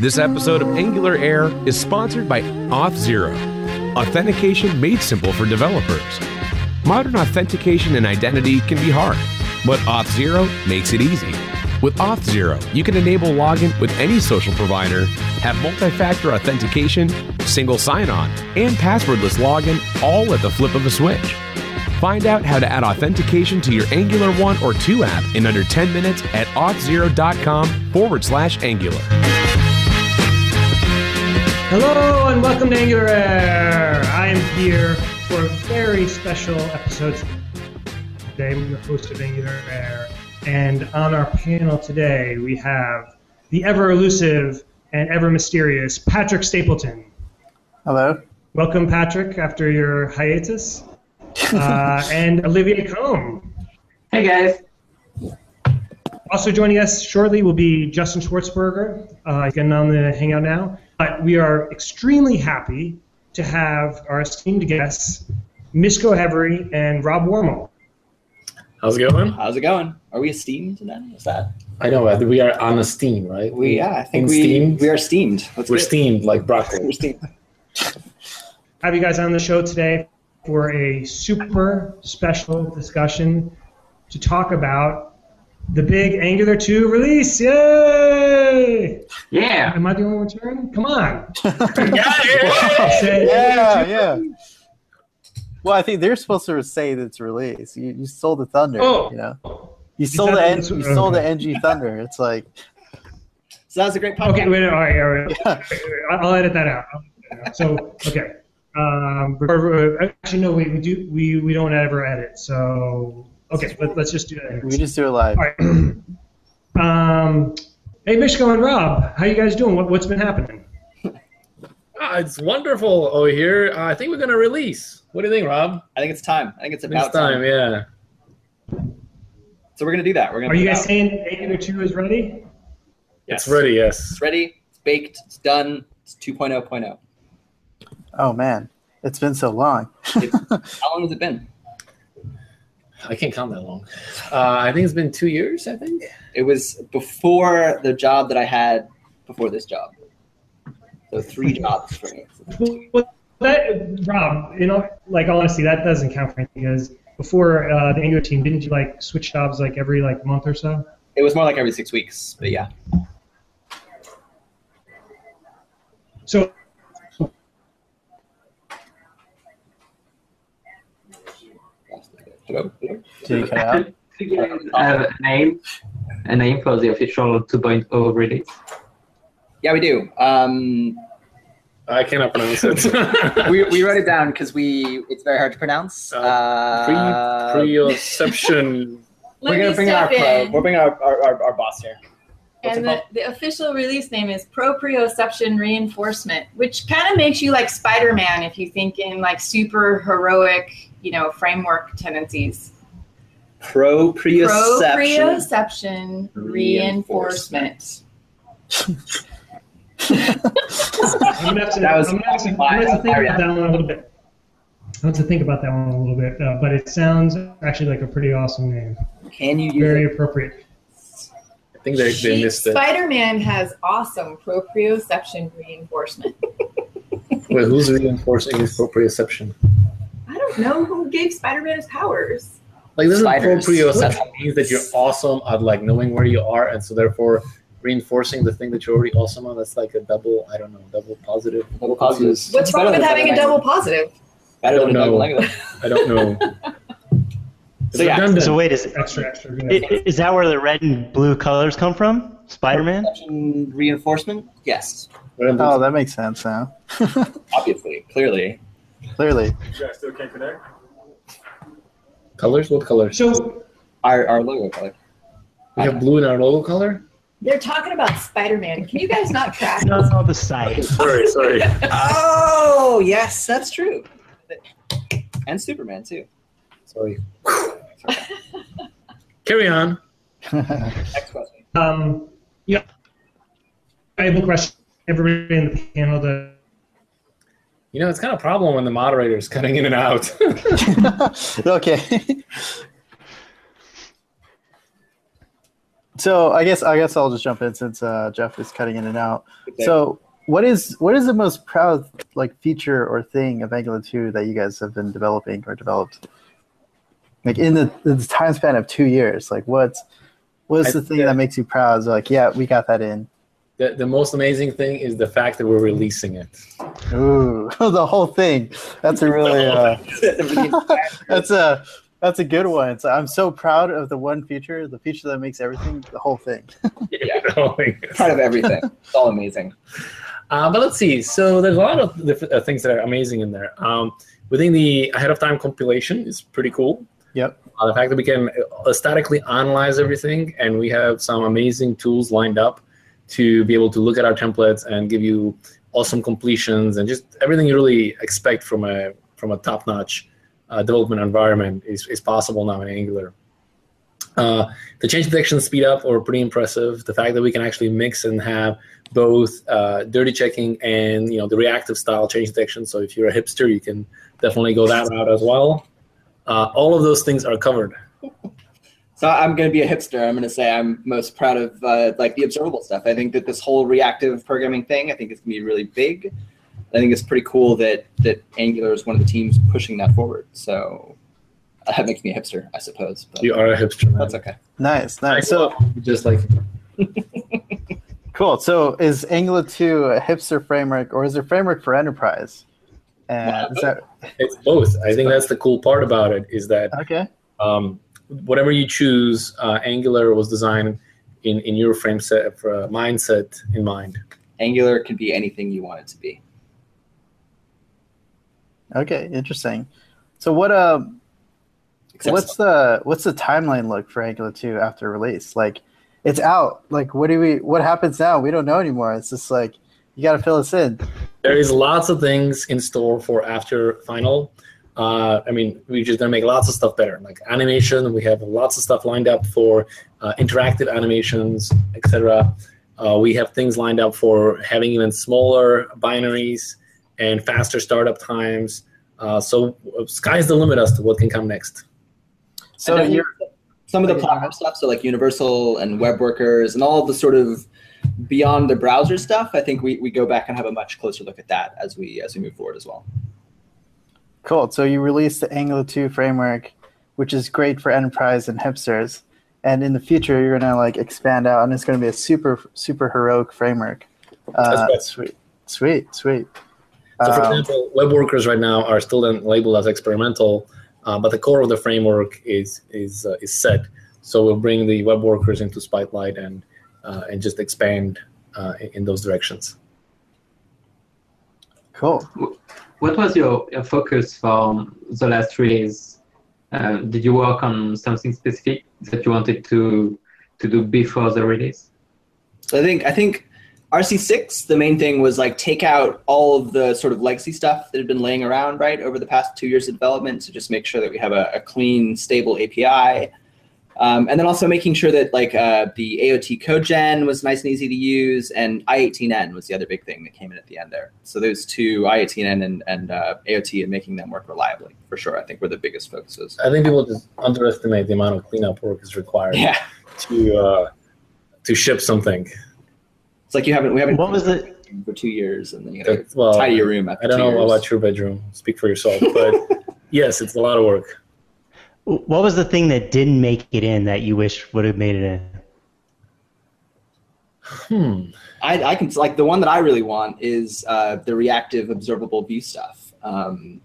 This episode of Angular Air is sponsored by Auth0, authentication made simple for developers. Modern authentication and identity can be hard, but Auth0 makes it easy. With Auth0, you can enable login with any social provider, have multi factor authentication, single sign on, and passwordless login all at the flip of a switch. Find out how to add authentication to your Angular 1 or 2 app in under 10 minutes at auth0.com forward slash Angular. Hello and welcome to Angular Air. I am here for a very special episode today. I'm the host of Angular Air. And on our panel today, we have the ever elusive and ever mysterious Patrick Stapleton. Hello. Welcome, Patrick, after your hiatus. Uh, and Olivier Combe. Hey guys. Also joining us shortly will be Justin Schwenzfeier. Uh, he's getting on the Hangout now. But we are extremely happy to have our esteemed guests, Misko Hevery and Rob Wormald. How's it going? How's it going? Are we esteemed then? Is that I know we are on a steam, right? we? Yeah, I think In we steamed? we are steamed. Let's We're get- steamed like broccoli. We're steamed. have you guys on the show today for a super special discussion to talk about the big Angular 2 release. Yay! Yeah. Am I the only one turning? Come on. yeah, Say- yeah, yeah. Well, I think they're supposed to say that it's released. You, you stole the thunder. Oh. You know, you stole the N- the- you stole the NG thunder. It's like, So that's a great podcast. Okay, wait, all right, all right. yeah. I'll edit that out. I'll edit that out. So, okay. Um, or- or- actually, no, wait, we do, we, we don't ever edit. So, okay, let, let's just do that. we just do it live. All right. um, hey, Misko and Rob, how you guys doing? What, what's been happening? Ah, it's wonderful over here. Uh, I think we're gonna release. What do you think, Rob? I think it's time. I think it's It's about time, yeah. So we're gonna do that. We're gonna. Are you guys out. saying Angular 2 is ready? Yes. It's ready. Yes. It's ready. It's baked. It's done. It's oh, 2.0.0. Oh man, it's been so long. How long has it been? I can't count that long. Uh, I think it's been two years. I think. It was before the job that I had before this job. So three jobs for me. Well, that, Rob, you know, like honestly, that doesn't count for anything because before uh, the Angular team, didn't you like switch jobs like every like month or so? It was more like every six weeks, but yeah. So, Hello. Hello? Did you cut out? Do you have a name, a name for the official 2.0 release? Yeah, we do. Um, I cannot pronounce it. we, we wrote it down because we it's very hard to pronounce. Uh, Uh, Pre preception. we're gonna bring our step pro. We're bringing our, our, our, our boss here. What's And the, the official release name is Proprioception Reinforcement, which kind of makes you like Spider-Man if you think in like super heroic, you know, framework tendencies. Proprioception. Proprioception Reinforcement. I'm gonna have to, That was- I'm gonna have to, I'm gonna have to think about that one a little bit. I have to think about that one a little bit, uh, but it sounds actually like a pretty awesome name. Can you use Very it? appropriate. I think they, they She- missed it. Spider-Man has awesome proprioception reinforcement. Wait, who's reinforcing his proprioception? I don't know who gave Spider-Man his powers. Like this Spiders. is proprioception means that you're awesome at like knowing where you are, and so therefore reinforcing the thing that you're already awesome on. That's like a double. I don't know, double positive. Double positives. What's It's wrong with than having a double double positive? Better I than a don't know. I don't know. So, yeah. So wait, is Extra, extra good. i- i- is that where the red and blue colors come from? Spider-Man? Reinforcement? Yes. Oh, that makes sense now. Obviously. Clearly. Clearly. You guys still can't connect? colors? What colors? So, Our, our logo color. we have blue in our logo color. They're talking about Spider-Man. Can you guys not track? No, no, the site. Sorry, sorry. Oh, yes, that's true. And Superman, too. sorry. Carry on. Next question. um, yeah, I have a question. Everybody in the panel, the You know, it's kind of a problem when the moderator is cutting in and out. okay. So I guess I guess I'll just jump in since uh, Jeff is cutting in and out. So what is what is the most proud like feature or thing of Angular 2 that you guys have been developing or developed? Like in the, the time span of two years, like what's what's I the thing think- that makes you proud? It's like, yeah, we got that in. The, the most amazing thing is the fact that we're releasing it. Ooh, the whole thing. That's a really uh, that's a that's a good one. So I'm so proud of the one feature, the feature that makes everything, the whole thing. Yeah. Oh my God. Proud of everything. It's all amazing. Uh, but let's see. So there's a lot of different uh, things that are amazing in there. Um, within the ahead of time compilation is pretty cool. Yep. Uh, the fact that we can uh, statically analyze everything, and we have some amazing tools lined up to be able to look at our templates and give you awesome completions and just everything you really expect from a from a top notch uh, development environment is, is possible now in Angular. Uh, the change detection speed up are pretty impressive. The fact that we can actually mix and have both uh, dirty checking and you know the reactive style change detection. So if you're a hipster, you can definitely go that route as well. Uh, all of those things are covered. So I'm going to be a hipster. I'm going to say I'm most proud of uh, like the observable stuff. I think that this whole reactive programming thing, I think it's going to be really big. I think it's pretty cool that that Angular is one of the teams pushing that forward. So uh, that makes me a hipster, I suppose. But You are a hipster. Man. that's okay. Nice, nice. So just like cool. So is Angular 2 a hipster framework or is it a framework for enterprise? And is that it's both. I think that's the cool part about it is that okay? um, whatever you choose, uh, Angular was designed in, in your frame set for, uh, mindset in mind. Angular can be anything you want it to be. Okay, interesting. So what uh Except what's the what's the timeline look for Angular 2 after release? Like it's out. Like what do we what happens now? We don't know anymore. It's just like you got to fill us in. There is lots of things in store for after final. Uh, I mean, we're just gonna make lots of stuff better, like animation. We have lots of stuff lined up for uh, interactive animations, etc. Uh, we have things lined up for having even smaller binaries and faster startup times. Uh, so uh, sky's the limit as to what can come next. So you're some of the Okay, platform stuff, so like Universal and web workers and all of the sort of beyond the browser stuff, I think we, we go back and have a much closer look at that as we as we move forward as well. Cool. So you released the Angular 2 framework, which is great for enterprise and hipsters. And in the future, you're gonna like expand out, and it's gonna be a super super heroic framework. Uh, sweet, sweet, sweet. So, for Um, example, web workers right now are still then labeled as experimental, uh, but the core of the framework is is uh, is set. So we'll bring the web workers into Spotlight and uh, and just expand uh, in those directions. Cool. What was your, your focus for the last release? Um, did you work on something specific that you wanted to to do before the release? I think I think RC6, the main thing was like take out all of the sort of legacy stuff that had been laying around right over the past two years of development. So just make sure that we have a, a clean, stable API. Um, and then also making sure that like uh, the AOT code gen was nice and easy to use, and I18N was the other big thing that came in at the end there. So those two, I18N and, and uh, AOT, and making them work reliably for sure, I think were the biggest focuses. I think people just underestimate the amount of cleanup work is required Yeah, to uh, to ship something. it's like you haven't we haven't What was it? for two years, and then you gotta That- well, tidy your room after I don't two know years. about your bedroom. Speak for yourself, but yes, it's a lot of work. What was the thing that didn't make it in that you wish would have made it in? Hmm. I, I can like the one that I really want is uh, the reactive observable view stuff, um,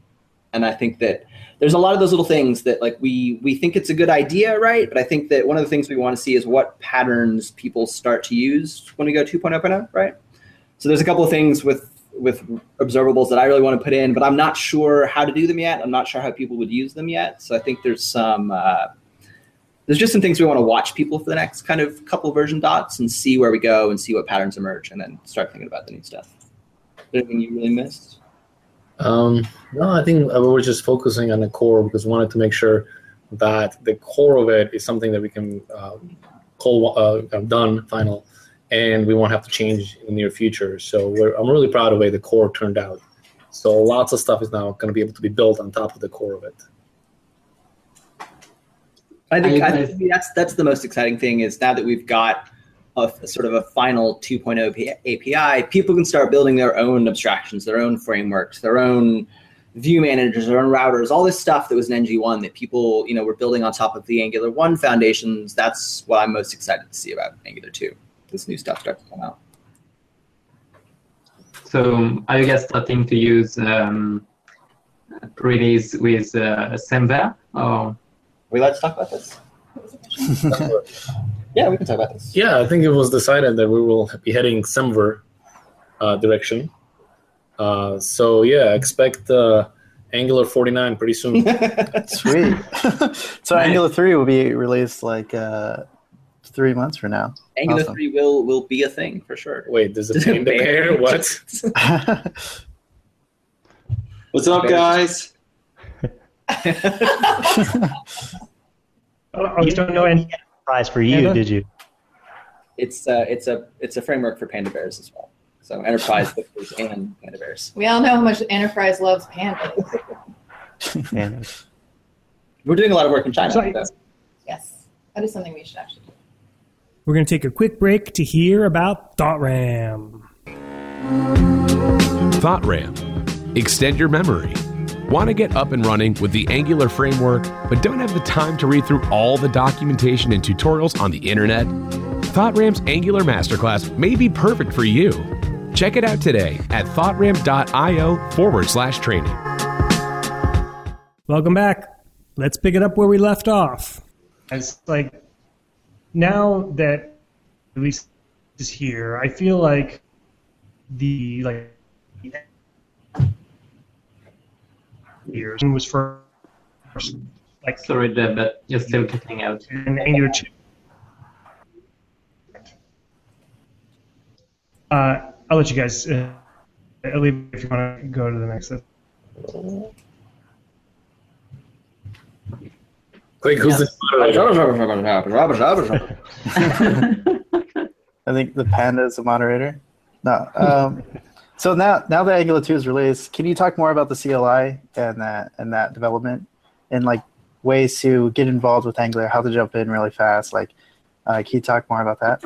and I think that there's a lot of those little things that like we we think it's a good idea, right? But I think that one of the things we want to see is what patterns people start to use when we go 2.0, right? So there's a couple of things with with observables that I really want to put in, but I'm not sure how to do them yet. I'm not sure how people would use them yet. So I think there's some uh, there's just some things we want to watch people for the next kind of couple version dots and see where we go and see what patterns emerge and then start thinking about the new stuff. Anything you really missed? Um, no, I think we were just focusing on the core because we wanted to make sure that the core of it is something that we can uh, call uh, done final, and we won't have to change in the near future. So we're, I'm really proud of the way the core turned out. So lots of stuff is now going to be able to be built on top of the core of it. I think, I- I think that's that's the most exciting thing is now that we've got a, a sort of a final 2.0 API, people can start building their own abstractions, their own frameworks, their own view managers, their own routers, all this stuff that was in NG1 that people you know were building on top of the Angular 1 foundations. That's what I'm most excited to see about Angular 2. This new stuff starts to come out. So are you guys starting to use um, release with uh, Semver? Or We like to talk about this. yeah, we can talk about this. Yeah, I think it was decided that we will be heading Semver uh, direction. Uh, so yeah, expect uh, Angular 49 pretty soon. Sweet. so Nice. Angular 3 will be released like uh, three months from now. Angular Awesome. 3 will will be a thing for sure. Wait, there's a panda bear? What? What's up, guys? Oh, you don't know any. Prize for you, Panda? did you? it's uh, it's a it's a framework for panda bears as well. So enterprise Vickers and panda bears. We all know how much Enterprise loves pandas. Man, We're doing a lot of work in China. Yes, that is something we should actually do. We're going to take a quick break to hear about ThoughtRam. ThoughtRam. Extend your memory. Want to get up and running with the Angular framework, but don't have the time to read through all the documentation and tutorials on the internet? ThoughtRam's Angular Masterclass may be perfect for you. Check it out today at thoughtram.io forward slash training. Welcome back. Let's pick it up where we left off. As like now that at least is here, I feel like the like years was first like sorry, Deb, but you're still cutting out. and Angular two. Uh, I'll let you guys. Uh, leave if you want to go to the next. Quick, who's the I think the panda is the moderator. No. Um, so now, now that Angular 2 is released, can you talk more about the CLI and that and that development and like ways to get involved with Angular, how to jump in really fast? Like, uh, can you talk more about that?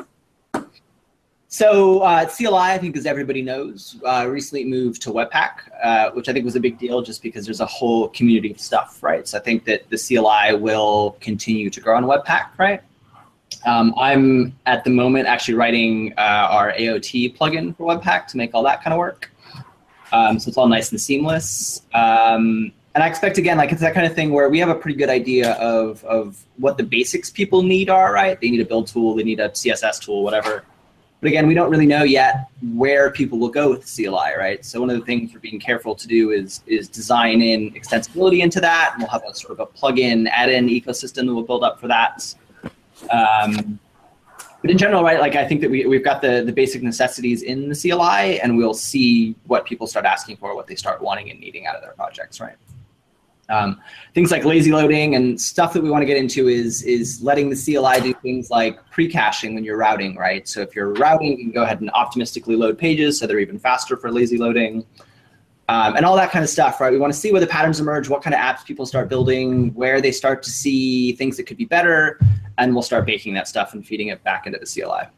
So uh, CLI, I think, as everybody knows, uh, recently moved to Webpack, uh, which I think was a big deal just because there's a whole community of stuff, right? So I think that the CLI will continue to grow on Webpack, right? Um, I'm at the moment actually writing uh, our AOT plugin for Webpack to make all that kind of work. Um, so it's all nice and seamless. Um, and I expect again, like it's that kind of thing where we have a pretty good idea of of what the basics people need are, right? They need a build tool, they need a CSS tool, whatever. But again, we don't really know yet where people will go with the CLI, right? So one of the things we're being careful to do is is design in extensibility into that, and we'll have a sort of a plug-in add-in ecosystem that we'll build up for that. Um, but in general, right, like I think that we, we've got the, the basic necessities in the CLI, and we'll see what people start asking for, what they start wanting and needing out of their projects, right? Um, things like lazy loading and stuff that we want to get into is is letting the CLI do things like pre-caching when you're routing, right? So if you're routing, you can go ahead and optimistically load pages so they're even faster for lazy loading. Um, and all that kind of stuff, right? We want to see where the patterns emerge, what kind of apps people start building, where they start to see things that could be better, and we'll start baking that stuff and feeding it back into the CLI.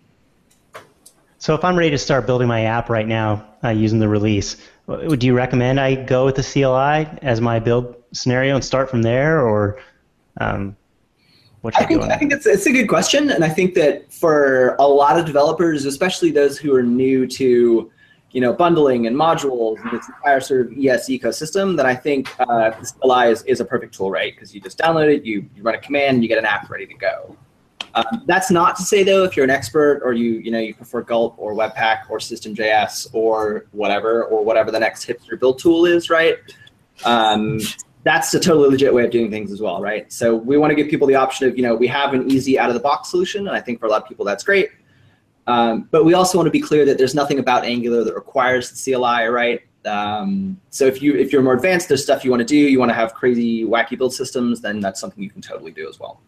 So if I'm ready to start building my app right now uh, using the release, would you recommend I go with the CLI as my build scenario and start from there, or um, what should I think I think it's it's a good question, and I think that for a lot of developers, especially those who are new to, you know, bundling and modules and this entire sort of ES ecosystem, then I think uh, the CLI is, is a perfect tool, right? Because you just download it, you, you run a command, and you get an app ready to go. Um, that's not to say though, if you're an expert or you you know you prefer Gulp or Webpack or System.js or whatever or whatever the next hipster build tool is, right? Um, that's a totally legit way of doing things as well, right? So we want to give people the option of, you know, we have an easy out of the box solution, and I think for a lot of people that's great. Um, but we also want to be clear that there's nothing about Angular that requires the CLI, right? Um, so if you if you're more advanced, there's stuff you want to do, you want to have crazy wacky build systems, then that's something you can totally do as well.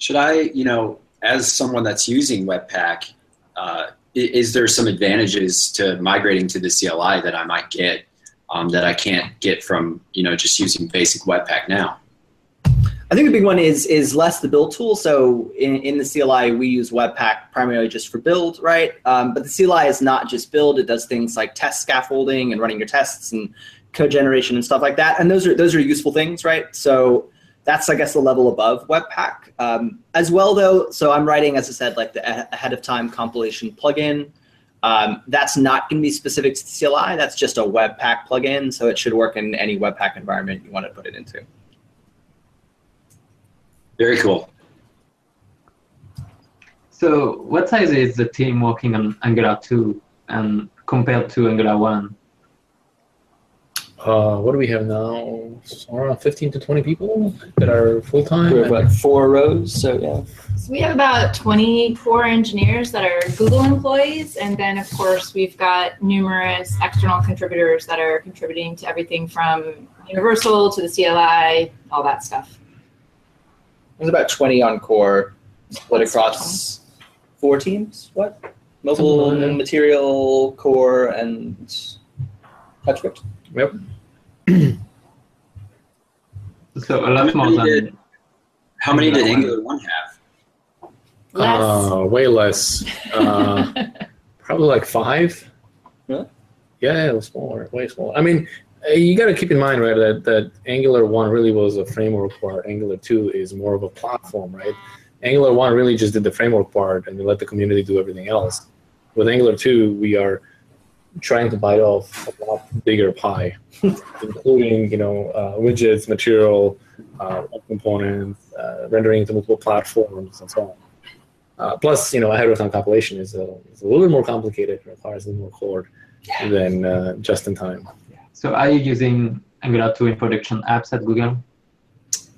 Should I, you know, as someone that's using Webpack, uh, is there some advantages to migrating to the CLI that I might get um, that I can't get from, you know, just using basic Webpack now? I think the big one is is less the build tool. So in, in the CLI, we use Webpack primarily just for build, right? Um, but the CLI is not just build; it does things like test scaffolding and running your tests and code generation and stuff like that. And those are those are useful things, right? So that's I guess the level above Webpack. Um, as well, though, so I'm writing, as I said, like the ahead of time compilation plugin. Um, that's not going to be specific to CLI. That's just a Webpack plugin, so it should work in any Webpack environment you want to put it into. Very cool. So, what size is the team working on Angular 2 and compared to Angular 1? Uh, what do we have now? Around 15 to 20 people that are full time. We have like four rows, so yeah. So we have about 20 core engineers that are Google employees, and then of course we've got numerous external contributors that are contributing to everything from Universal to the CLI, all that stuff. There's about 20 on core, split across four teams. What? Mobile, material, core, and TypeScript. Yep. So a lot How many than did, how many did Angular 1 have? Less. Uh, way less. Uh, probably like five. Really? Yeah, it was smaller, way smaller. I mean, uh, you got to keep in mind, right, that, that Angular 1 really was a framework part. Angular 2 is more of a platform, right? Angular 1 really just did the framework part and we let the community do everything else. With Angular 2, we are trying to bite off a lot bigger pie, including, you know, uh, widgets, material, uh, components, uh, rendering to multiple platforms, and so on. Uh, plus, you know, ahead of time compilation is a, is a little bit more complicated, requires a little more code than uh, just in time. So are you using Angular 2 in production apps at Google?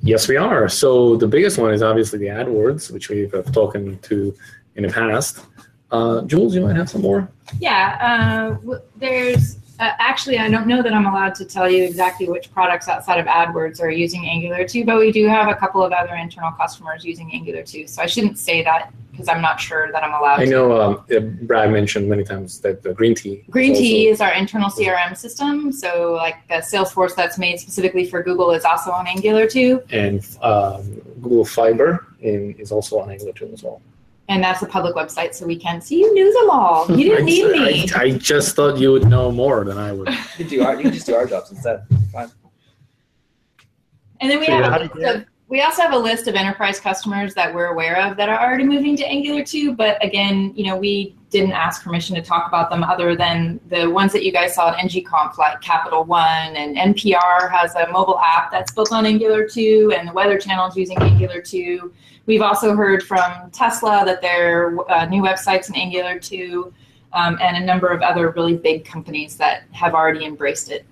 Yes, we are. So the biggest one is obviously the AdWords, which we've uh, talking to in the past. Uh, Jules, you might have some more. Yeah, uh, w- there's uh, actually, I don't know that I'm allowed to tell you exactly which products outside of AdWords are using Angular 2, but we do have a couple of other internal customers using Angular 2. So I shouldn't say that because I'm not sure that I'm allowed I know um, Brad mentioned many times that the green tea. is Green Tea also- is our internal CRM system. So, like the Salesforce that's made specifically for Google is also on Angular 2, and um, Google Fiber in, is also on Angular 2 as well. And that's a public website, so we can see you knew them all. You didn't I, need me. I, I just thought you would know more than I would. You can do our, you can just do our jobs instead. Fine. And then we So have how a list of, we also have a list of enterprise customers that we're aware of that are already moving to Angular 2. But again, you know, we didn't ask permission to talk about them other than the ones that you guys saw at NGConf, like Capital One and NPR has a mobile app that's built on Angular 2, and the Weather Channel is using Angular 2. We've also heard from Tesla that their uh, new website's in Angular 2, um, and a number of other really big companies that have already embraced it.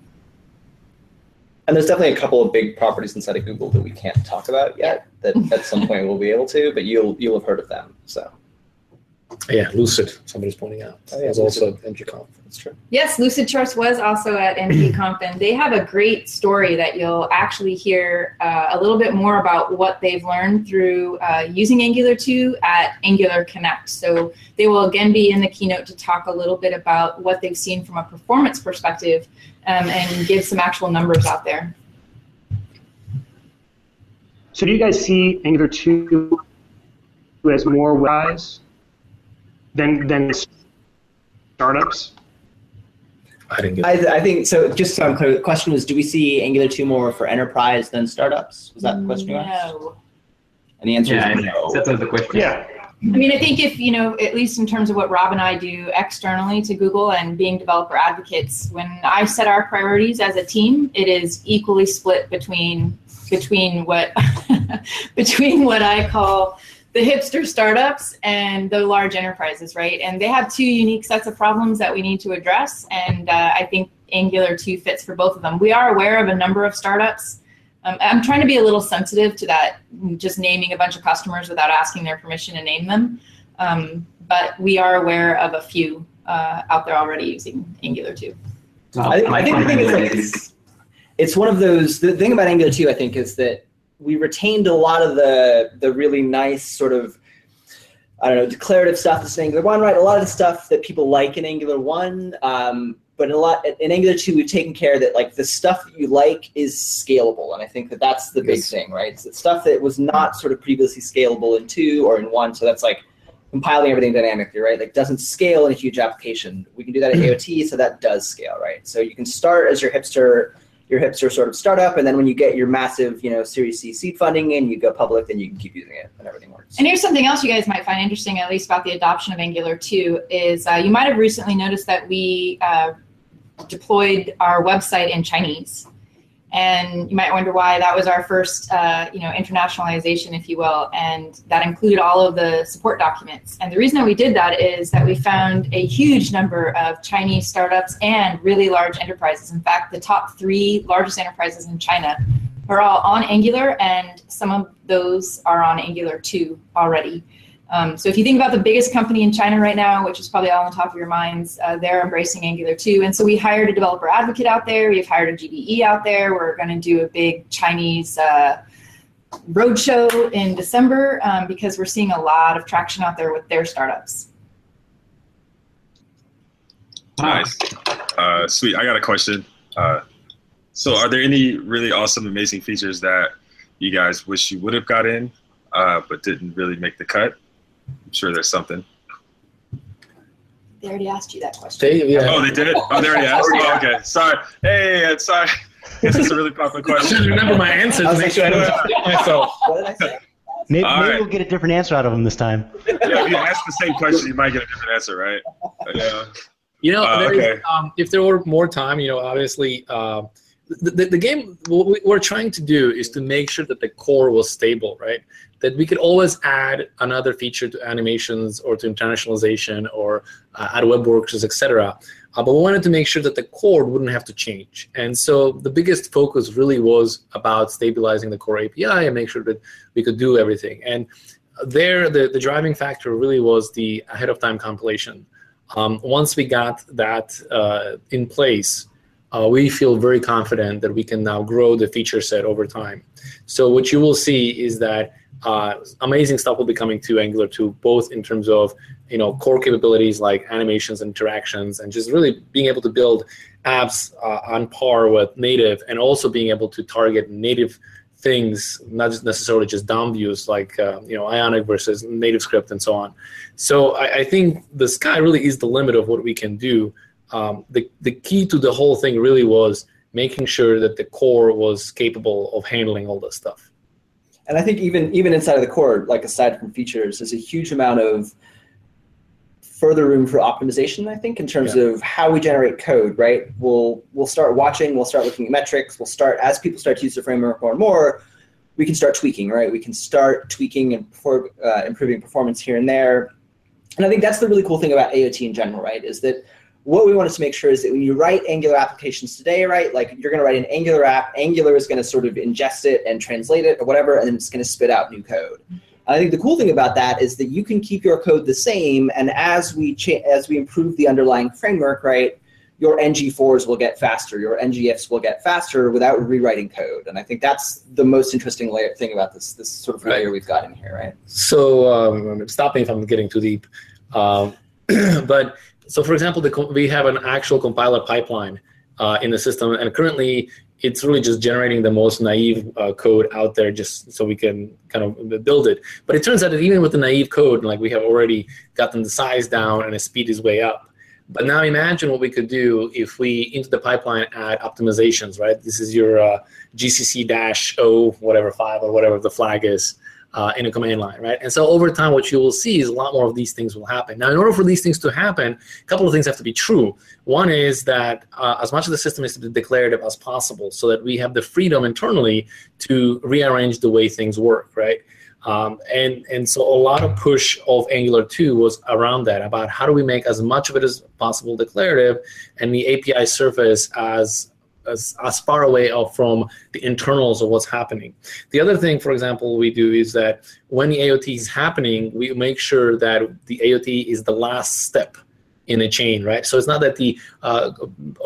And there's definitely a couple of big properties inside of Google that we can't talk about yet. That at some point we'll be able to, but you'll you'll have heard of them. So Yeah, Lucid, somebody's pointing out. Oh, yeah, was also at NGConf. that's true. Yes, Lucidchart was also at NGConf, and they have a great story that you'll actually hear uh, a little bit more about what they've learned through uh, using Angular 2 at Angular Connect. So they will again be in the keynote to talk a little bit about what they've seen from a performance perspective um, and give some actual numbers out there. So do you guys see Angular 2 as more wise than than startups? I didn't get I, I think so. Just so I'm clear, the question was: Do we see Angular two more for enterprise than startups? Was that the question you asked? No. And the answer Yeah, is no. that was the question. Yeah. I mean, I think if, you know, at least in terms of what Rob and I do externally to Google and being developer advocates, when I set our priorities as a team, it is equally split between between what between what I call the hipster startups and the large enterprises, right? And they have two unique sets of problems that we need to address, and uh, I think Angular 2 fits for both of them. We are aware of a number of startups um, I'm trying to be a little sensitive to that, just naming a bunch of customers without asking their permission to name them. Um, but we are aware of a few uh, out there already using Angular 2. Well, I I think the thing is like it's, it's one of those. The thing about Angular 2, I think, is that we retained a lot of the the really nice sort of I don't know declarative stuff that's in Angular 1, right? A lot of the stuff that people like in Angular 1, um, but in a lot in Angular 2, we've taken care that like the stuff that you like is scalable, and I think that that's the big thing, right? It's the stuff that was not sort of previously scalable in two or in one. So that's like compiling everything dynamically, right? Like doesn't scale in a huge application. We can do that at AOT, so that does scale, right? So you can start as your hipster, your hipster sort of startup, and then when you get your massive, you know, Series C seed funding in, you go public, then you can keep using it, and everything works. And here's something else you guys might find interesting, at least about the adoption of Angular 2, is uh, you might have recently noticed that we uh, deployed our website in Chinese. And you might wonder why that was our first, uh, you know, internationalization, if you will, and that included all of the support documents. And the reason that we did that is that we found a huge number of Chinese startups and really large enterprises. In fact, the top three largest enterprises in China are all on Angular, and some of those are on Angular 2 already. Um, so if you think about the biggest company in China right now, which is probably all on top of your minds, uh, they're embracing Angular 2. And so we hired a developer advocate out there. We've hired a GDE out there. We're going to do a big Chinese uh, roadshow in December um, because we're seeing a lot of traction out there with their startups. Nice. Uh, sweet. I got a question. Uh, so, are there any really awesome, amazing features that you guys wish you would have got in, uh, but didn't really make the cut? I'm sure there's something. They already asked you that question. They, yeah. Oh, they did. Oh, they already asked. Oh, okay. Sorry. Hey, sorry. This is a really popular I should remember my answer to make sure I don't forget myself. What did I say? Maybe, maybe right. we'll get a different answer out of him this time. Yeah, if you ask the same question, you might get a different answer, right? Yeah. You know, Uh, there is, okay. um, if there were more time, you know, obviously, uh, the, the, the game, what we're trying to do is to make sure that the core was stable, right? That we could always add another feature to animations or to internationalization or uh, add web workers, etc. Uh, but we wanted to make sure that the core wouldn't have to change. And so the biggest focus really was about stabilizing the core API and make sure that we could do everything. And there, the, the driving factor really was the ahead of time compilation. Um, once we got that uh, in place, uh, we feel very confident that we can now grow the feature set over time. So what you will see is that uh, amazing stuff will be coming to Angular 2, both in terms of you know core capabilities like animations and interactions, and just really being able to build apps uh, on par with native, and also being able to target native things, not just necessarily just DOM views like uh, you know Ionic versus native script and so on. So I, I think the sky really is the limit of what we can do. Um, the the key to the whole thing really was making sure that the core was capable of handling all this stuff. And I think even even inside of the core, like aside from features, there's a huge amount of further room for optimization. I think in terms of how we generate code. Right? We'll we'll start watching. We'll start looking at metrics. We'll start as people start to use the framework more and more. We can start tweaking. Right? We can start tweaking and perfor- uh, improving performance here and there. And I think that's the really cool thing about AOT in general. Right? Is that what we wanted to make sure is that when you write Angular applications today, right, like you're going to write an Angular app, Angular is going to sort of ingest it and translate it or whatever, and it's going to spit out new code. I think the cool thing about that is that you can keep your code the same, and as we cha- as we improve the underlying framework, right, your ngFors will get faster, your ngIfs will get faster without rewriting code. And I think that's the most interesting layer thing about this this sort of layer we've got in here, right? So um, stop me if I'm getting too deep. Um, but so, for example, the, we have an actual compiler pipeline uh, in the system, and currently it's really just generating the most naive uh, code out there, just so we can kind of build it. But it turns out that even with the naive code, like we have already gotten the size down and the speed is way up. But now imagine what we could do if we into the pipeline add optimizations, right? This is your uh, GCC dash O whatever five or whatever the flag is uh, in a command line, right? And so over time, what you will see is a lot more of these things will happen. Now, in order for these things to happen, a couple of things have to be true. One is that uh, as much of the system is to be declarative as possible, so that we have the freedom internally to rearrange the way things work, right? Um, and and so a lot of push of Angular 2 was around that about how do we make as much of it as possible declarative, and the API surface as as, as far away from the internals of what's happening. The other thing, for example, we do is that when the AOT is happening, we make sure that the AOT is the last step in a chain, right? So it's not that the uh,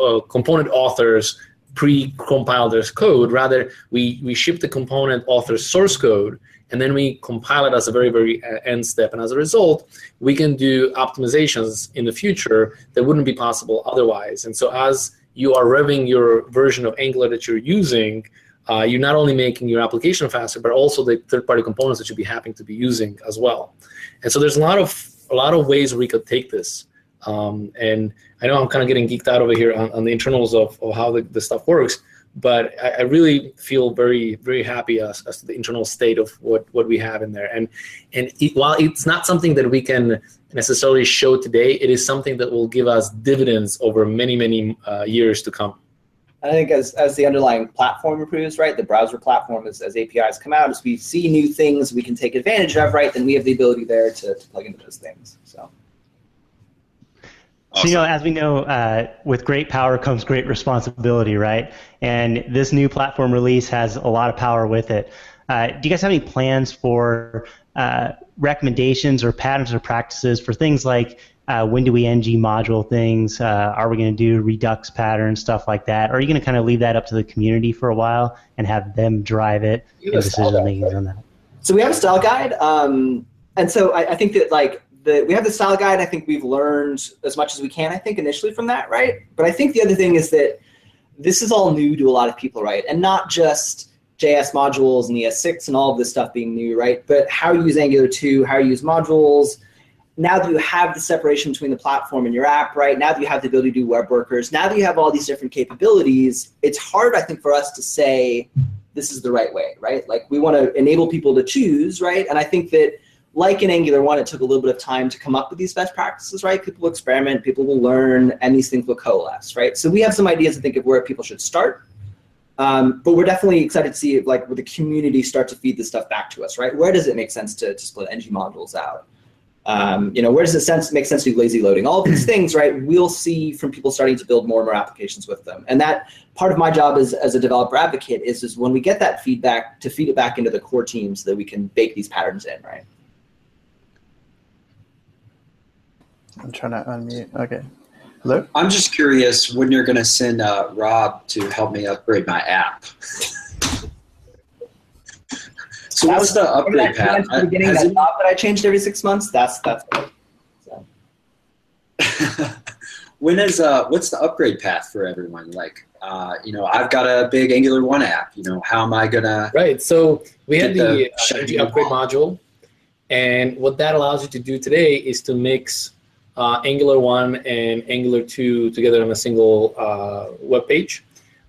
uh, component authors pre-compile their code. Rather, we we ship the component author's source code, and then we compile it as a very, very uh, end step. And as a result, we can do optimizations in the future that wouldn't be possible otherwise. And so as you are revving your version of Angular that you're using, uh, you're not only making your application faster, but also the third-party components that you'll be happy to be using as well. And so there's a lot of a lot of ways we could take this. Um, and I know I'm kind of getting geeked out over here on, on the internals of, of how the, the stuff works, but I, I, really feel very very happy as, as to the internal state of what, what we have in there. And and it, while it's not something that we can necessarily show today, it is something that will give us dividends over many many uh, years to come. I think as, as the underlying platform improves, right, the browser platform, as, as APIs come out, as we see new things we can take advantage of, right, then we have the ability there to, to plug into those things. So. So, you know, as we know, uh, with great power comes great responsibility, right? And this new platform release has a lot of power with it. Uh, do you guys have any plans for uh, recommendations or patterns or practices for things like uh, when do we ng module things? Uh, are we going to do Redux patterns, stuff like that? Or are you going to kind of leave that up to the community for a while and have them drive it and decision making on that? So we have a style guide, um, and so I, I think that like the, we have the style guide. I think we've learned as much as we can. I think initially from that, right? But I think the other thing is that this is all new to a lot of people, right? And not just JS modules and ES6 and all of this stuff being new, right? But how you use Angular 2, how you use modules. Now that you have the separation between the platform and your app, right? Now that you have the ability to do web workers, now that you have all these different capabilities, it's hard, I think, for us to say this is the right way, right? Like we want to enable people to choose, right? And I think that like in Angular 1, it took a little bit of time to come up with these best practices, right? People will experiment, people will learn, and these things will coalesce, right? So we have some ideas, I think, of where people should start. Um, but we're definitely excited to see like where the community start to feed this stuff back to us, right? Where does it make sense to, to split ng modules out? Um, you know, where does it sense make sense to do lazy loading? All of these things, right? We'll see from people starting to build more and more applications with them. And that part of my job as, as a developer advocate is, is when we get that feedback to feed it back into the core teams so that we can bake these patterns in, right? I'm trying to unmute. Okay. Hello? I'm just curious when you're going to send uh, Rob to help me upgrade my app. so what's the upgrade path? The beginning, that, that I changed every six months. That's that's. So. when is uh what's the upgrade path for everyone? Like, uh, you know, I've got a big Angular One app. You know, how am I gonna? Right. So we have the, the uh, upgrade module, and what that allows you to do today is to mix uh, Angular 1 and Angular 2 together on a single uh, web page.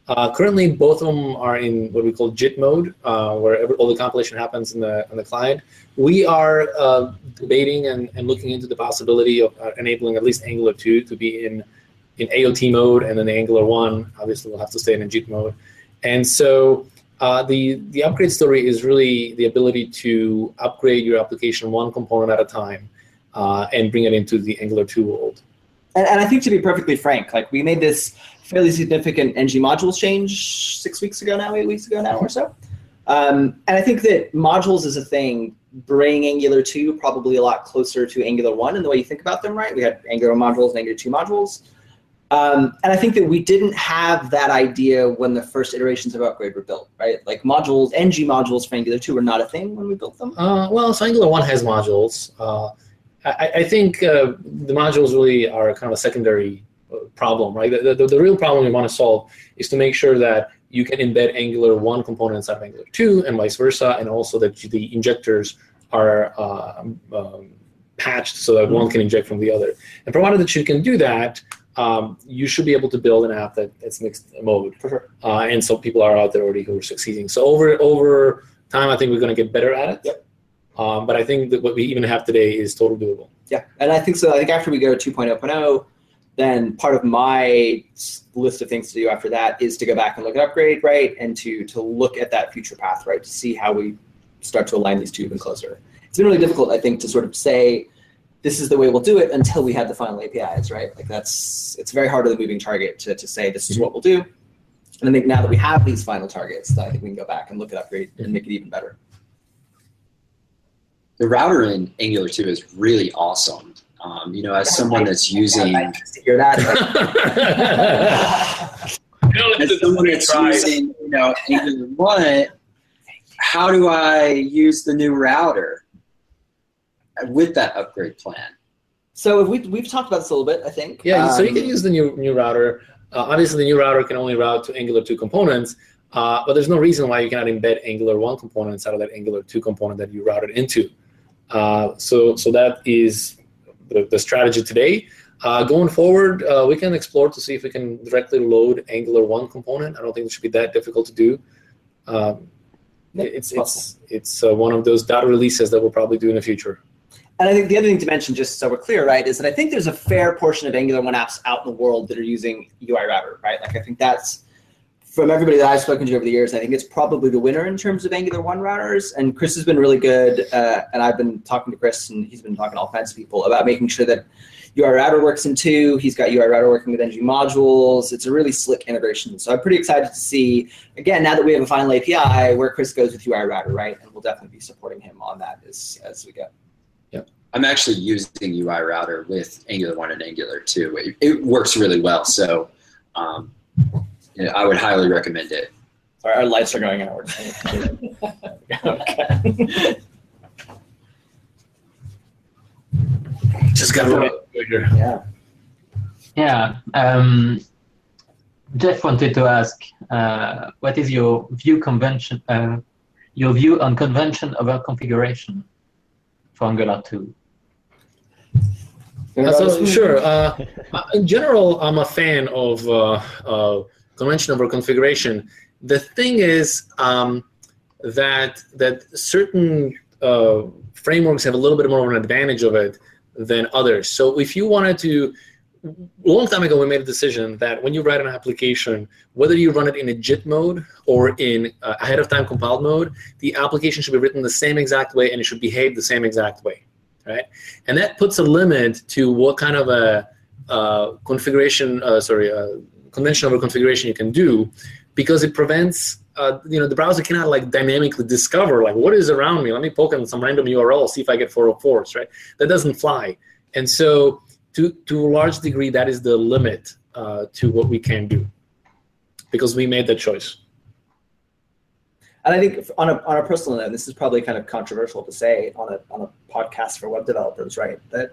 Uh, currently, both of them are in what we call JIT mode, uh, where every, all the compilation happens in the, on the client. We are uh, debating and, and looking into the possibility of uh, enabling at least Angular 2 to be in, in AOT mode, and then the Angular 1 obviously will have to stay in JIT mode. And so uh, the the upgrade story is really the ability to upgrade your application one component at a time uh, and bring it into the Angular 2 world. And, and I think to be perfectly frank, like we made this fairly significant ng modules change six weeks ago now, eight weeks ago now or so. Um, and I think that modules is a thing bring Angular 2 probably a lot closer to Angular 1 in the way you think about them, right? We had Angular modules and Angular 2 modules. Um, and I think that we didn't have that idea when the first iterations of Upgrade were built, right? Like modules, ng modules for Angular 2 were not a thing when we built them. Uh, well, so Angular 1 has modules. Uh, I, I think uh, the modules really are kind of a secondary uh, problem, right? The, the, the, real problem we want to solve is to make sure that you can embed Angular 1 component inside of Angular 2 and vice versa, and also that the injectors are uh, um, patched so that one can inject from the other. And provided that you can do that, um, you should be able to build an app that, that's mixed mode. Sure. Uh, and so people are out there already who are succeeding. So over over time, I think we're going to get better at it. Yep. Um, but I think that what we even have today is totally doable. Yeah, and I think so. I think after we go to 2.0.0, then part of my list of things to do after that is to go back and look at upgrade, right, and to to look at that future path, right, to see how we start to align these two even closer. It's been really difficult, I think, to sort of say this is the way we'll do it until we have the final APIs, right? Like that's it's very hard of the moving target to, to say this is what we'll do. And I think now that we have these final targets, I think we can go back and look at upgrade and make it even better the router in Angular 2 is really awesome. Um, you know, as someone that's using hear that. as someone that's using, you know, Angular 1, how do I use the new router with that upgrade plan? So if we we've talked about this a little bit, I think. Yeah, so you Um, can use the new new router. Uh, obviously, the new router can only route to Angular 2 components, uh, but there's no reason why you cannot embed Angular 1 components out of that Angular 2 component that you routed into. Uh, so, so that is the, the strategy today. Uh, going forward, uh, we can explore to see if we can directly load Angular 1 component. I don't think it should be that difficult to do. Um, it's it's it's uh, one of those data releases that we'll probably do in the future. And I think the other thing to mention, just so we're clear, right, is that I think there's a fair portion of Angular 1 apps out in the world that are using UI Router, right? Like I think that's from everybody that I've spoken to over the years, I think it's probably the winner in terms of Angular 1 routers. And Chris has been really good, uh, and I've been talking to Chris, and he's been talking to all kinds of people about making sure that UI Router works in two. He's got UI Router working with NG modules. It's a really slick integration. So I'm pretty excited to see, again, now that we have a final API, where Chris goes with UI Router, right? And we'll definitely be supporting him on that as, as we go. I'm actually using UI Router with Angular 1 and Angular 2. It, it works really well, so um, yeah, I would highly recommend it. Sorry, our lights are going out. okay. Just got to Yeah. Yeah. Um, Jeff wanted to ask, uh, what is your view convention, uh, your view on convention over configuration for Angular 2? Uh, so sure. Uh, in general, I'm a fan of uh, uh, convention over configuration. The thing is um, that that certain uh, frameworks have a little bit more of an advantage of it than others. So if you wanted to, a long time ago, we made a decision that when you write an application, whether you run it in a JIT mode or in uh, ahead of time compiled mode, the application should be written the same exact way and it should behave the same exact way right? And that puts a limit to what kind of a uh, configuration, uh, sorry, uh, convention over configuration you can do, because it prevents, uh, you know, the browser cannot like dynamically discover like what is around me. Let me poke in some random URL, see if I get 404s, right? That doesn't fly. And so, to to a large degree, that is the limit uh, to what we can do, because we made that choice. And I think on a, on a personal note, this is probably kind of controversial to say on a, on a podcast for web developers, right? That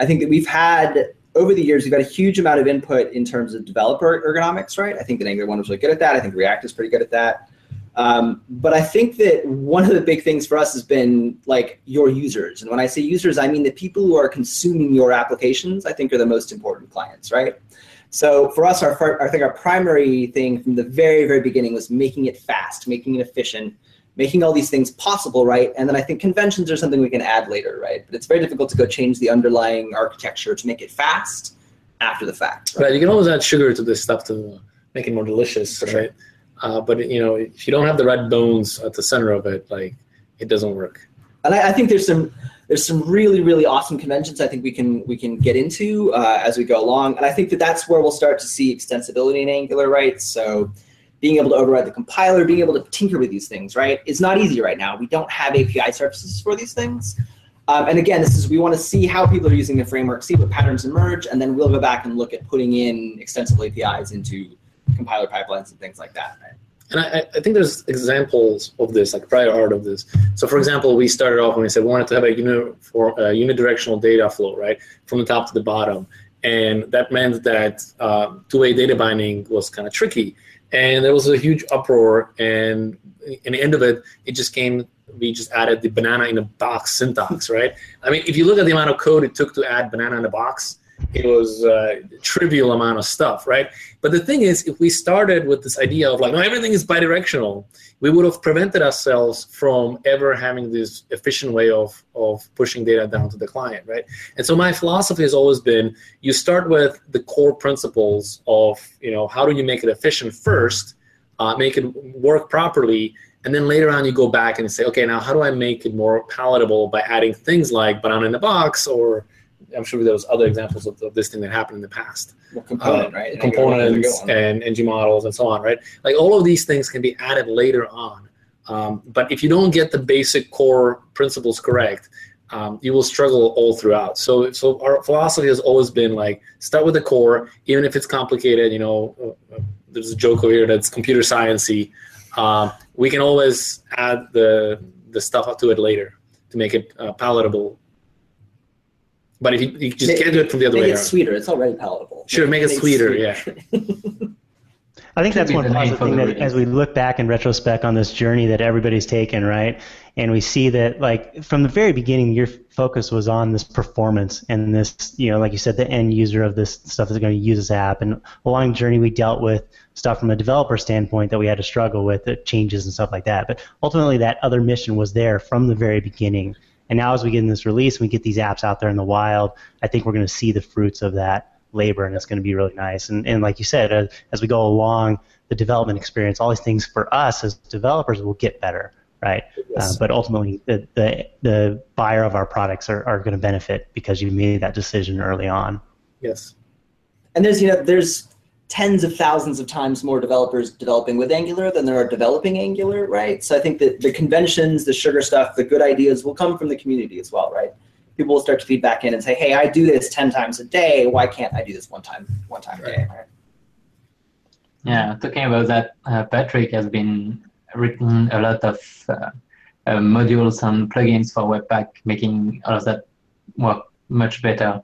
I think that we've had over the years, we've had a huge amount of input in terms of developer ergonomics, right? I think that Angular 1 was really good at that. I think React is pretty good at that. Um, but I think that one of the big things for us has been like your users. And when I say users, I mean the people who are consuming your applications, I think are the most important clients, right? So for us, our, I think our primary thing from the very, very beginning was making it fast, making it efficient, making all these things possible, right? And then I think conventions are something we can add later, right? But it's very difficult to go change the underlying architecture to make it fast after the fact. Right. You can always add sugar to this stuff to make it more delicious, For sure. right? Uh, but you know, if you don't have the red bones at the center of it, like it doesn't work. and I, I think there's some there's some really really awesome conventions I think we can we can get into uh, as we go along, and I think that that's where we'll start to see extensibility in Angular, right? So being able to override the compiler, being able to tinker with these things, right? It's not easy right now. We don't have API services for these things. Um, and again, this is we want to see how people are using the framework, see what patterns emerge, and then we'll go back and look at putting in extensible APIs into compiler pipelines and things like that. Right? And I, I think there's examples of this, like prior art of this. So, for example, we started off when we said we wanted to have a unifor- uh, unidirectional data flow, right, from the top to the bottom, and that meant that uh, two-way data binding was kind of tricky, and there was a huge uproar. And in the end of it, it just came. We just added the banana in a box syntax, right? I mean, if you look at the amount of code it took to add banana in a box, it was a trivial amount of stuff, right? But the thing is, if we started with this idea of like, no, everything is bidirectional, we would have prevented ourselves from ever having this efficient way of, of pushing data down to the client, right? And so my philosophy has always been you start with the core principles of, you know, how do you make it efficient first, uh, make it work properly, and then later on you go back and say, okay, now how do I make it more palatable by adding things like banana in the box or I'm sure there was other examples of, of this thing that happened in the past Well, component, uh, right? components and ng models and so on, right? Like all of these things can be added later on. Um, but if you don't get the basic core principles correct, um, you will struggle all throughout. So, so our philosophy has always been like start with the core, even if it's complicated. You know, uh, uh, there's a joke over here that's computer sciencey. Um, we can always add the the stuff to it later to make it uh, palatable. But if you, you just Make- can't do it from the other Make way it sweeter. It's already palatable. Sure, make it sweeter, yeah. I think that's one the positive thing the that as we look back in retrospect on this journey that everybody's taken, right? And we see that like from the very beginning, your focus was on this performance and this, you know, like you said, the end user of this stuff that's going to use this app. And along the journey, we dealt with stuff from a developer standpoint that we had to struggle with, the changes and stuff like that. But ultimately, that other mission was there from the very beginning. And now, as we get in this release, and we get these apps out there in the wild. I think we're going to see the fruits of that labor, and it's going to be really nice. And, and like you said, uh, as we go along the development experience, all these things for us as developers will get better, right? Uh, but ultimately, the, the the buyer of our products are, are going to benefit because you made that decision early on. Yes. And there's you know there's tens of thousands of times more developers developing with Angular than there are developing Angular, right? So I think that the conventions, the sugar stuff, the good ideas will come from the community as well, right? People will start to feed back in and say, "Hey, I do this ten times a day. Why can't I do this one time one time a day?" Right? Yeah, talking about that, uh, Patrick has been written a lot of uh, uh, modules and plugins for Webpack, making all of that work much better.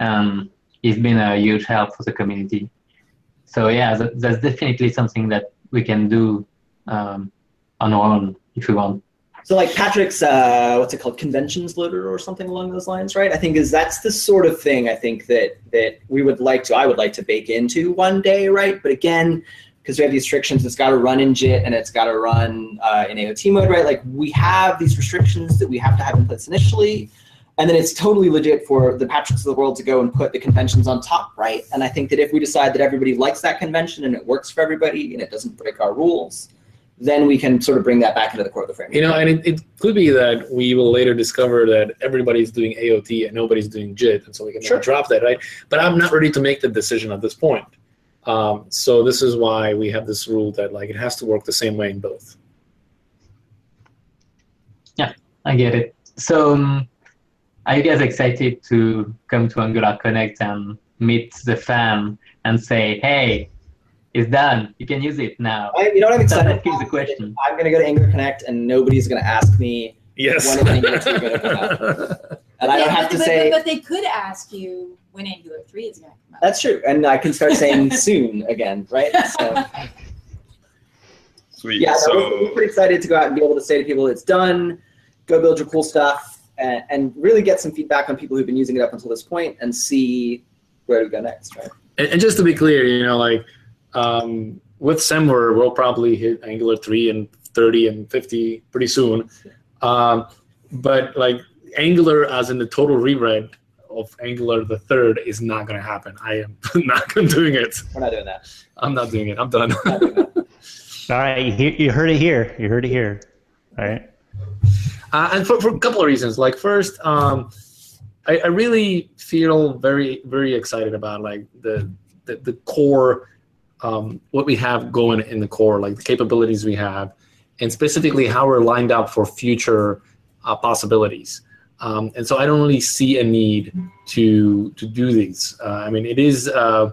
Um, he's been a huge help for the community. So yeah, that, that's definitely something that we can do um, on our own if we want. So like Patrick's uh, what's it called conventions loader or something along those lines, right? I think is that's the sort of thing I think that that we would like to I would like to bake into one day, right? But again, because we have these restrictions, it's got to run in JIT and it's got to run uh, in AOT mode, right? Like we have these restrictions that we have to have in place initially, and then it's totally legit for the Patricks of the world to go and put the conventions on top, right? And I think that if we decide that everybody likes that convention and it works for everybody and it doesn't break our rules, then we can sort of bring that back into the core of the framework. You know, and it, it could be that we will later discover that everybody's doing AOT and nobody's doing JIT, and so we can Sure. drop that, right? But I'm not ready to make the decision at this point. Um, so this is why we have this rule that like it has to work the same way in both. Yeah, I get it. So, um, are you guys excited to come to Angular Connect and meet the fam and say, "Hey, it's done. You can use it now." I, you know what I'm So excited that the question. I'm going to go to Angular Connect and nobody's going to ask me, Yes. When is Angular 2 gonna come out? and I don't But- have to but, say, But, but they could ask you when Angular 3 is going to come out. that's true. And I can start saying soon again, right? So, Sweet. yeah, no, so we're, we're pretty excited to go out and be able to say to people, it's done, go build your cool stuff, and, and really get some feedback on people who've been using it up until this point and see where to go next, right? And, and just to be clear, you know, like um, with Semver, we'll probably hit Angular 3 and 30 and 50 pretty soon. Um, but like Angular, as in the total rewrite of Angular the third, is not going to happen. I am not doing it. We're not doing that. I'm not doing it. I'm done. We're not doing that. All right, you, you heard it here. You heard it here. All right. Uh, and for, for a couple of reasons. Like first, um, I, I really feel very very excited about like the the, the core, um, what we have going in the core, like the capabilities we have, and specifically how we're lined up for future uh, possibilities. Um, and so I don't really see a need to to do these. Uh, I mean, it is uh,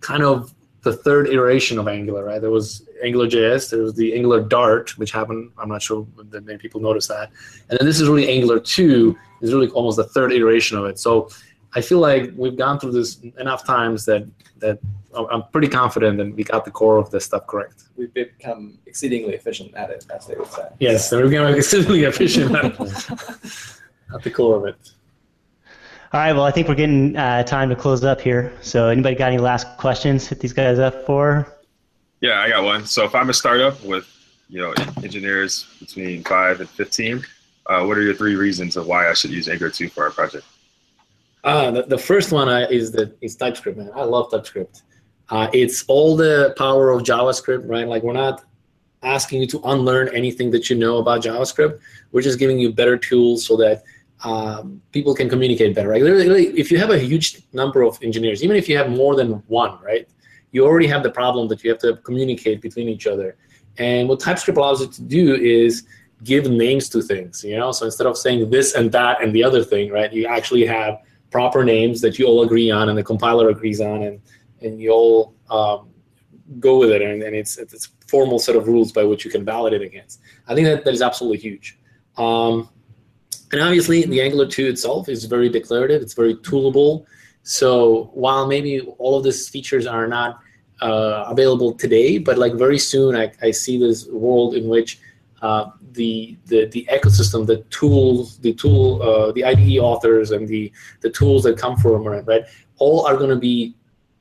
kind of the third iteration of Angular, right? There was AngularJS, there was the Angular Dart, which happened. I'm not sure that many people noticed that, and then this is really Angular 2 is really almost the third iteration of it. So I feel like we've gone through this enough times that that I'm pretty confident that we got the core of this stuff correct. We've become exceedingly efficient at it, as they would say. Yes, and we've become exceedingly efficient at, at the core of it. All right. Well, I think we're getting uh, time to close up here. So, anybody got any last questions? Hit these guys up for. Yeah, I got one. So if I'm a startup with you know engineers between five and fifteen, uh, what are your three reasons of why I should use Angular 2 for our project? Uh, the, the first one uh, is the is TypeScript, man. I love TypeScript. Uh, it's all the power of JavaScript, right? Like we're not asking you to unlearn anything that you know about JavaScript. We're just giving you better tools so that um, people can communicate better. Right? Literally, if you have a huge number of engineers, even if you have more than one, right, you already have the problem that you have to communicate between each other. And what TypeScript allows you to do is give names to things. You know, so instead of saying this and that and the other thing, right, you actually have proper names that you all agree on and the compiler agrees on, and and you all um, go with it, and, and it's it's a formal set of rules by which you can validate against. I think that that is absolutely huge. Um, and obviously, the Angular 2 itself is very declarative. It's very toolable. So while maybe all of these features are not uh, available today, but like very soon, I, I see this world in which uh, the, the the ecosystem, the tools, the tool, uh, the IDE authors, and the the tools that come from it, right, all are going to be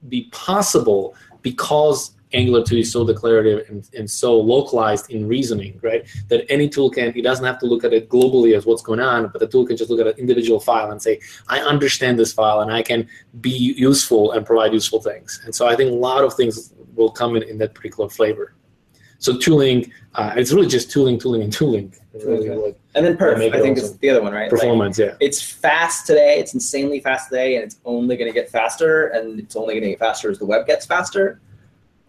be possible because Angular 2 is so declarative and, and so localized in reasoning, right? That any tool can, it doesn't have to look at it globally as what's going on, but the tool can just look at an individual file and say, I understand this file and I can be useful and provide useful things. And so I think a lot of things will come in, in that particular flavor. So tooling, uh, it's really just tooling, tooling, and tooling. Really And then perf, I think awesome. is the other one, right? Like, performance, yeah. it's fast today. It's insanely fast today, and it's only going to get faster. And it's only going to get faster as the web gets faster.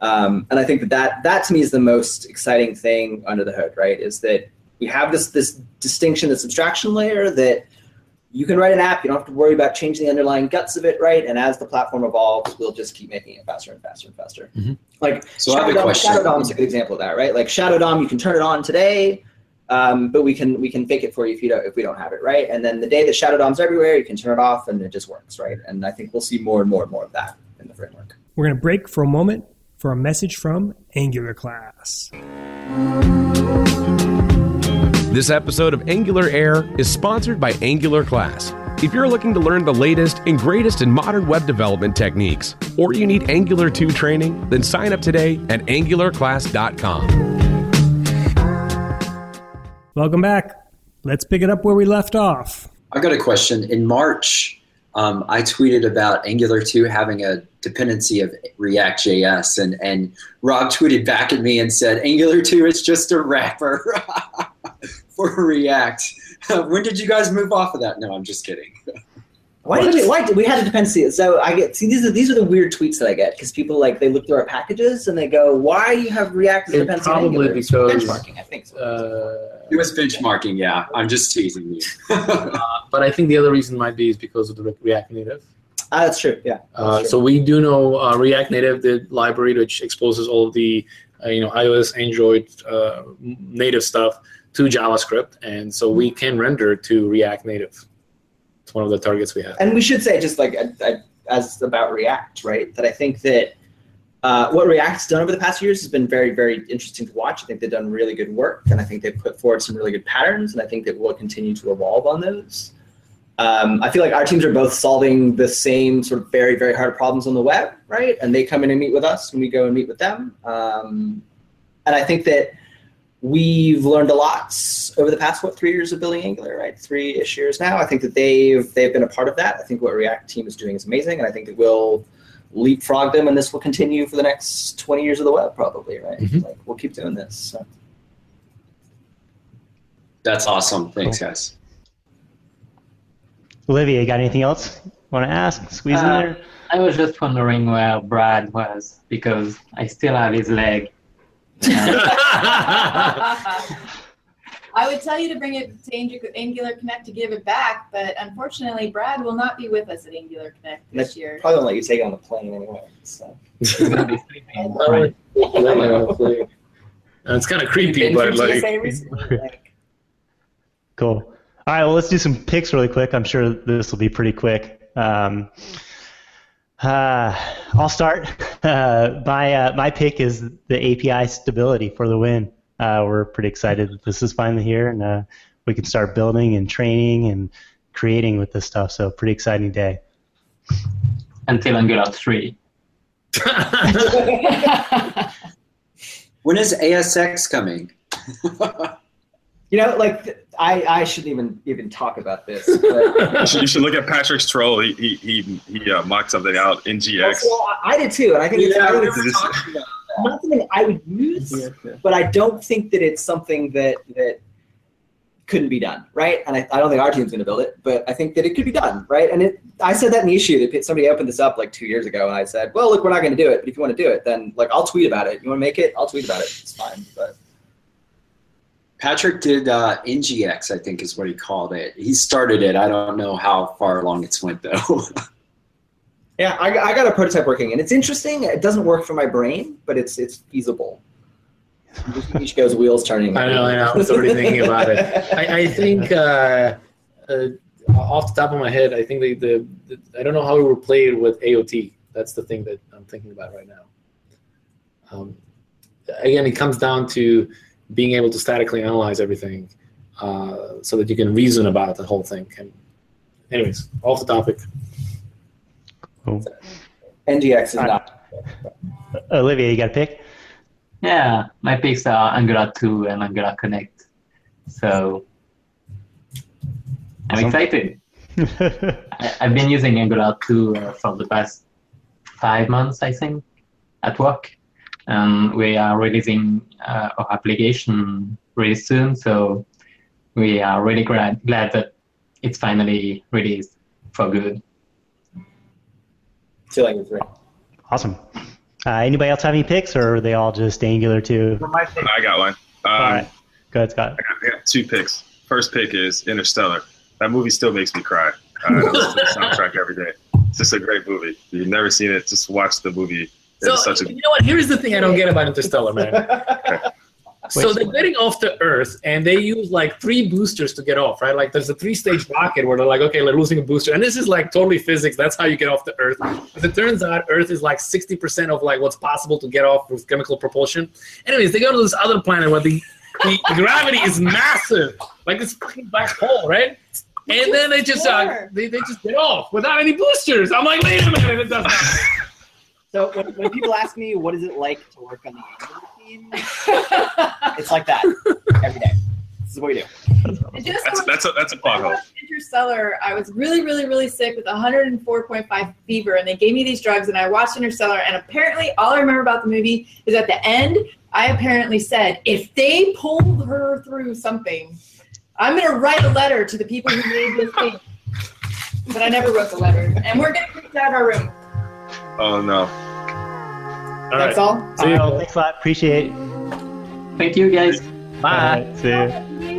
Um, and I think that, that that to me is the most exciting thing under the hood, right? Is that we have this this distinction, this abstraction layer that you can write an app. You don't have to worry about changing the underlying guts of it, right? And as the platform evolves, we'll just keep making it faster and faster and faster. Mhm. Like So I have a Shadow Dom, question. Shadow Dom is a good example of that, right? Like Shadow Dom, you can turn it on today, um, but we can we can fake it for you if you don't if we don't have it, right? And then the day that Shadow Dom's everywhere, you can turn it off and it just works, right? And I think we'll see more and more and more of that in the framework. We're going to break for a moment for a message from Angular class. This episode of Angular Air is sponsored by Angular Class. If you're looking to learn the latest and greatest in modern web development techniques, or you need Angular 2 training, then sign up today at angularclass.com. Welcome back. Let's pick it up where we left off. I got a question. In March, um, I tweeted about Angular 2 having a dependency of React.js, and, and Rob tweeted back at me and said, Angular 2 is just a wrapper for React. when did you guys move off of that? No, I'm just kidding. Why did we? Why did we had a dependency? So I get see these are these are the weird tweets that I get because people like they look through our packages and they go, "Why you have React as It dependency?" probably Angular?" Because, benchmarking. I think. So. Uh, It was benchmarking, yeah. I'm just teasing you. but I think the other reason might be is because of the React Native. Ah, that's true. Yeah. Uh, true. so we do know uh, React Native, the library which exposes all of the uh, you know iOS, Android uh, native stuff to JavaScript, and so we can render to React Native. It's one of the targets we have. and we should say just like uh, uh, as about React, right? That I think that uh, what React's done over the past years has been very, very interesting to watch. I think they've done really good work, and I think they've put forward some really good patterns, and I think that we'll continue to evolve on those. Um, I feel like our teams are both solving the same sort of very, very hard problems on the web, right? And they come in and meet with us, and we go and meet with them. Um, and I think that we've learned a lot over the past what three years of building Angular, right? Three ish years now. I think that they've they've been a part of that. I think what React team is doing is amazing, and I think it will leapfrog them, and this will continue for the next twenty years of the web, probably, right? Mhm. Like we'll keep doing this. So. That's awesome. Thanks, guys. Olivia, you got anything else you want to ask? Squeeze in Uh, there. I was just wondering where Brad was because I still have his leg. I would tell you to bring it to Angular Connect to give it back, but unfortunately, Brad will not be with us at Angular Connect this year. Probably won't let you take it on the plane anyway. So. He's gonna be sleeping. Right. Right. It's kind of creepy, but through like TSA recently, like- Cool. All right, well, let's do some picks really quick. I'm sure this will be pretty quick. Um, uh, I'll start. Uh, my uh, my pick is the API stability for the win. Uh, we're pretty excited that this is finally here, and uh, we can start building and training and creating with this stuff. So, pretty exciting day. Until Angular 3. When is JSX coming? You know, like I, I shouldn't even even talk about this. But You should, you should look at Patrick's troll. He he he, he uh, mocked something out in GX. Well, I I did too, and I think it's, I we were it's not something I would use, but I don't think that it's something that that couldn't be done, right? And I, I don't think our team's going to build it, but I think that it could be done, right? And it, I said that in the issue that somebody opened this up like two years ago, and I said, well, look, we're not going to do it, but if you want to do it, then like I'll tweet about it. You want to make it? I'll tweet about it. It's fine, but Patrick did uh, NGX, I think is what he called it. He started it. I don't know how far along it's went though. Yeah, I, I got a prototype working, and it's interesting. It doesn't work for my brain, but it's it's feasible. Igor's wheels turning. I know, I know. I was already thinking about it. I, I think uh, uh, off the top of my head, I think the, the, the I don't know how it would play with AOT. That's the thing that I'm thinking about right now. Um, again, it comes down to being able to statically analyze everything uh, so that you can reason about the whole thing. And anyways, off the topic. Cool. NGX is not. Olivia, you got a pick? Yeah, my picks are Angular 2 and Angular Connect. So I'm excited. I, I've been using Angular 2 uh, for the past five months, I think, at work. And we are releasing uh, our application really soon. So we are really glad, glad that it's finally released for good. Two language three. Awesome. Uh, anybody else have any picks, or are they all just Angular too? I got one. Um, all right. Go ahead, Scott. I got, I got two picks. First pick is Interstellar. That movie still makes me cry. Uh, I listen to the soundtrack every day. It's just a great movie. If you've never seen it, just watch the movie. So It's such a you know what? Here's the thing I don't get about Interstellar, man. so they're getting off the Earth, and they use like three boosters to get off, right? Like there's a three-stage rocket where they're like, okay, they're losing a booster, and this is like totally physics. That's how you get off the Earth. As it turns out, Earth is like 60% of like what's possible to get off with chemical propulsion. Anyways, they go to this other planet where the, the gravity is massive, like this fucking black hole, right? And then they just uh, they, they just get off without any boosters. I'm like, wait a minute, it does not. So when, when people ask me what is it like to work on the Angular team, it's like that every day. This is what we do. And that's that's a that's a pothole. Interstellar, I was really, really, really sick with 104.5 fever, and they gave me these drugs, and I watched Interstellar, and apparently, all I remember about the movie is at the end, I apparently said, if they pulled her through something, I'm going to write a letter to the people who made this thing. But I never wrote the letter, and we're getting kicked out of our room. Oh no. All That's right. all. See you. Thanks a lot. Appreciate it. Thank you, guys. Bye. See you.